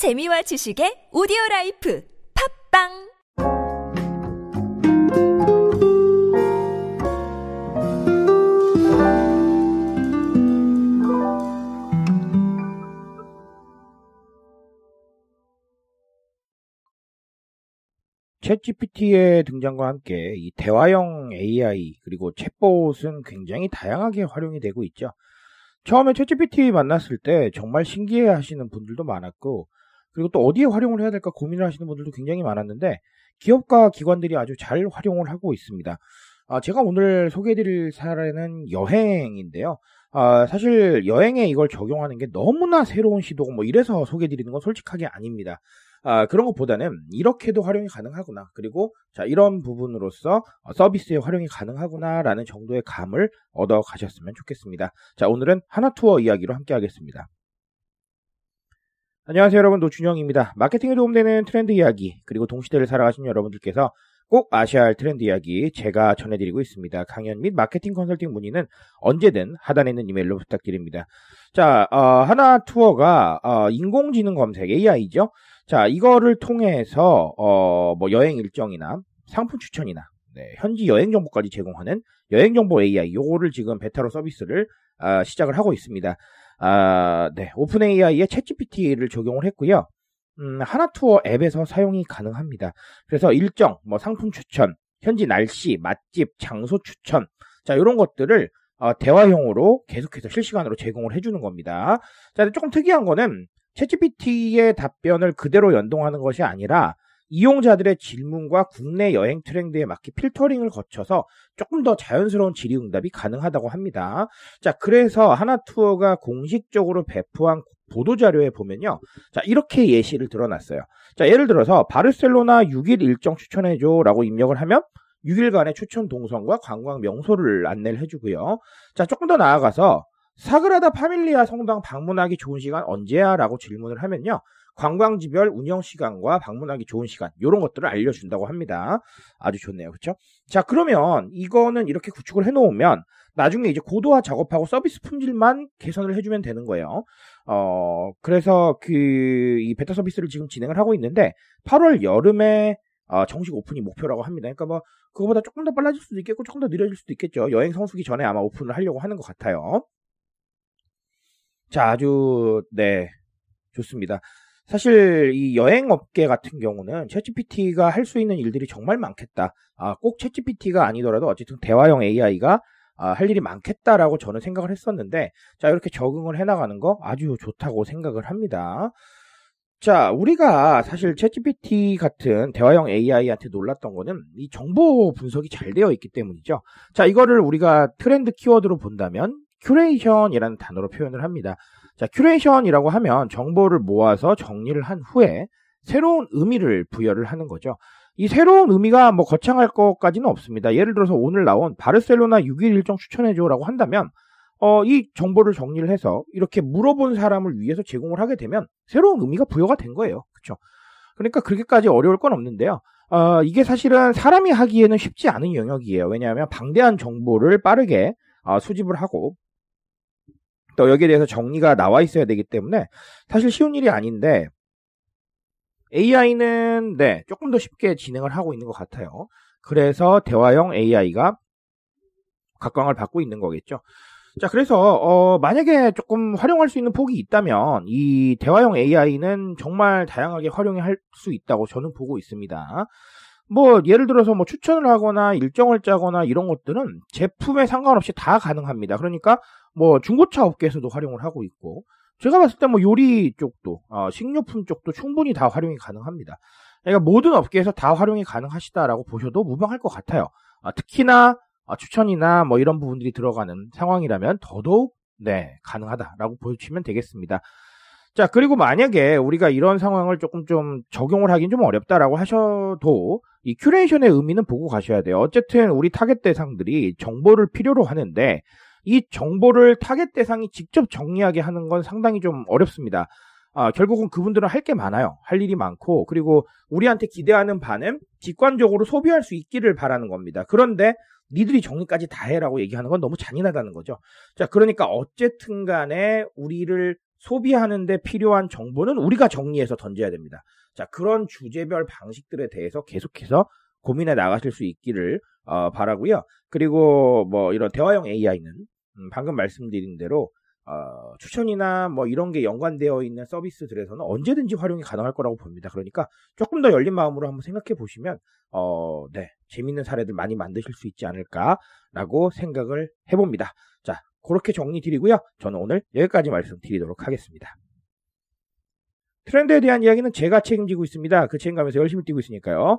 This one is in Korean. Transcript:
재미와 지식의 오디오 라이프 팟빵 챗GPT의 등장과 함께 이 대화형 AI 그리고 챗봇은 굉장히 다양하게 활용이 되고 있죠. 처음에 챗GPT 만났을 때 정말 신기해 하시는 분들도 많았고 그리고 또 어디에 활용을 해야 될까 고민을 하시는 분들도 굉장히 많았는데 기업과 기관들이 아주 잘 활용을 하고 있습니다. 아, 제가 오늘 소개해드릴 사례는 여행인데요. 아, 사실 여행에 이걸 적용하는 게 너무나 새로운 시도고 뭐 이래서 소개해드리는 건 솔직하게 아닙니다. 아, 그런 것보다는 이렇게도 활용이 가능하구나. 그리고 자, 이런 부분으로서 서비스에 활용이 가능하구나라는 정도의 감을 얻어 가셨으면 좋겠습니다. 자, 오늘은 하나투어 이야기로 함께 하겠습니다. 안녕하세요 여러분 노준영입니다. 마케팅에 도움되는 트렌드 이야기 그리고 동시대를 살아가신 여러분들께서 꼭 아셔야 할 트렌드 이야기 제가 전해드리고 있습니다. 강연 및 마케팅 컨설팅 문의는 언제든 하단에 있는 이메일로 부탁드립니다. 자, 어, 하나 투어가 어, 인공지능 검색 AI죠. 자, 이거를 통해서 어, 뭐 여행 일정이나 상품 추천이나 네, 현지 여행 정보까지 제공하는 여행 정보 AI 요거를 지금 베타로 서비스를 아, 시작을 하고 있습니다. 아, 네, 오픈 AI의 챗GPT를 적용을 했고요. 음, 하나투어 앱에서 사용이 가능합니다. 그래서 일정, 뭐 상품 추천, 현지 날씨, 맛집, 장소 추천, 자, 이런 것들을 어, 대화형으로 계속해서 실시간으로 제공을 해주는 겁니다. 자, 조금 특이한 거는 챗GPT의 답변을 그대로 연동하는 것이 아니라 이용자들의 질문과 국내 여행 트렌드에 맞게 필터링을 거쳐서 조금 더 자연스러운 질의응답이 가능하다고 합니다. 자, 그래서 하나투어가 공식적으로 배포한 보도자료에 보면요. 자, 이렇게 예시를 드러났어요. 자, 예를 들어서 바르셀로나 6일 일정 추천해줘 라고 입력을 하면 6일간의 추천 동선과 관광 명소를 안내를 해주고요. 자, 조금 더 나아가서 사그라다 파밀리아 성당 방문하기 좋은 시간 언제야? 라고 질문을 하면요. 관광지별 운영 시간과 방문하기 좋은 시간 이런 것들을 알려준다고 합니다. 아주 좋네요. 그렇죠? 자 그러면 이거는 이렇게 구축을 해놓으면 나중에 이제 고도화 작업하고 서비스 품질만 개선을 해주면 되는 거예요. 어 그래서 그 이 베타 서비스를 지금 진행을 하고 있는데 8월 여름에 어, 정식 오픈이 목표라고 합니다. 그러니까 뭐 그거보다 조금 더 빨라질 수도 있겠고 조금 더 느려질 수도 있겠죠. 여행 성수기 전에 아마 오픈을 하려고 하는 것 같아요. 자 아주 네 좋습니다. 사실 이 여행 업계 같은 경우는 챗GPT가 할 수 있는 일들이 정말 많겠다. 아, 꼭 챗GPT가 아니더라도 어쨌든 대화형 AI가 아, 할 일이 많겠다라고 저는 생각을 했었는데 자 이렇게 적응을 해나가는 거 아주 좋다고 생각을 합니다. 자 우리가 사실 챗GPT 같은 대화형 AI한테 놀랐던 거는 이 정보 분석이 잘 되어 있기 때문이죠. 자 이거를 우리가 트렌드 키워드로 본다면 큐레이션이라는 단어로 표현을 합니다. 자, 큐레이션이라고 하면 정보를 모아서 정리를 한 후에 새로운 의미를 부여를 하는 거죠. 이 새로운 의미가 뭐 거창할 것까지는 없습니다. 예를 들어서 오늘 나온 바르셀로나 6일 일정 추천해줘라고 한다면, 어, 이 정보를 정리를 해서 이렇게 물어본 사람을 위해서 제공을 하게 되면 새로운 의미가 부여가 된 거예요. 그쵸? 그러니까 그렇게까지 어려울 건 없는데요. 어, 이게 사실은 사람이 하기에는 쉽지 않은 영역이에요. 왜냐하면 방대한 정보를 빠르게 어, 수집을 하고 또 여기에 대해서 정리가 나와 있어야 되기 때문에 사실 쉬운 일이 아닌데 AI는 네 조금 더 쉽게 진행을 하고 있는 것 같아요. 그래서 대화형 AI가 각광을 받고 있는 거겠죠. 자, 그래서 어, 만약에 조금 활용할 수 있는 폭이 있다면 이 대화형 AI는 정말 다양하게 활용할 수 있다고 저는 보고 있습니다. 뭐 예를 들어서 뭐 추천을 하거나 일정을 짜거나 이런 것들은 제품에 상관없이 다 가능합니다. 그러니까 뭐 중고차 업계에서도 활용을 하고 있고 제가 봤을 때 뭐 요리 쪽도 어, 식료품 쪽도 충분히 다 활용이 가능합니다. 그러니까 모든 업계에서 다 활용이 가능하시다라고 보셔도 무방할 것 같아요. 아, 특히나 아, 추천이나 뭐 이런 부분들이 들어가는 상황이라면 더더욱 네 가능하다라고 보시면 되겠습니다. 자 그리고 만약에 우리가 이런 상황을 조금 좀 적용을 하긴 좀 어렵다라고 하셔도 이 큐레이션의 의미는 보고 가셔야 돼요. 어쨌든 우리 타겟 대상들이 정보를 필요로 하는데 이 정보를 타겟 대상이 직접 정리하게 하는 건 상당히 좀 어렵습니다. 아, 결국은 그분들은 할 게 많아요. 할 일이 많고, 그리고 우리한테 기대하는 바는 직관적으로 소비할 수 있기를 바라는 겁니다. 그런데 니들이 정리까지 다 해라고 얘기하는 건 너무 잔인하다는 거죠. 자, 그러니까 어쨌든 간에 우리를 소비하는데 필요한 정보는 우리가 정리해서 던져야 됩니다. 자, 그런 주제별 방식들에 대해서 계속해서 고민해 나가실 수 있기를 어, 바라고요. 그리고 뭐 이런 대화형 AI는 음, 방금 말씀드린 대로 어, 추천이나 뭐 이런 게 연관되어 있는 서비스들에서는 언제든지 활용이 가능할 거라고 봅니다. 그러니까 조금 더 열린 마음으로 한번 생각해 보시면 어, 네, 재밌는 사례들 많이 만드실 수 있지 않을까라고 생각을 해봅니다. 자, 그렇게 정리 드리고요. 저는 오늘 여기까지 말씀드리도록 하겠습니다. 트렌드에 대한 이야기는 제가 책임지고 있습니다. 그 책임감에서 열심히 뛰고 있으니까요.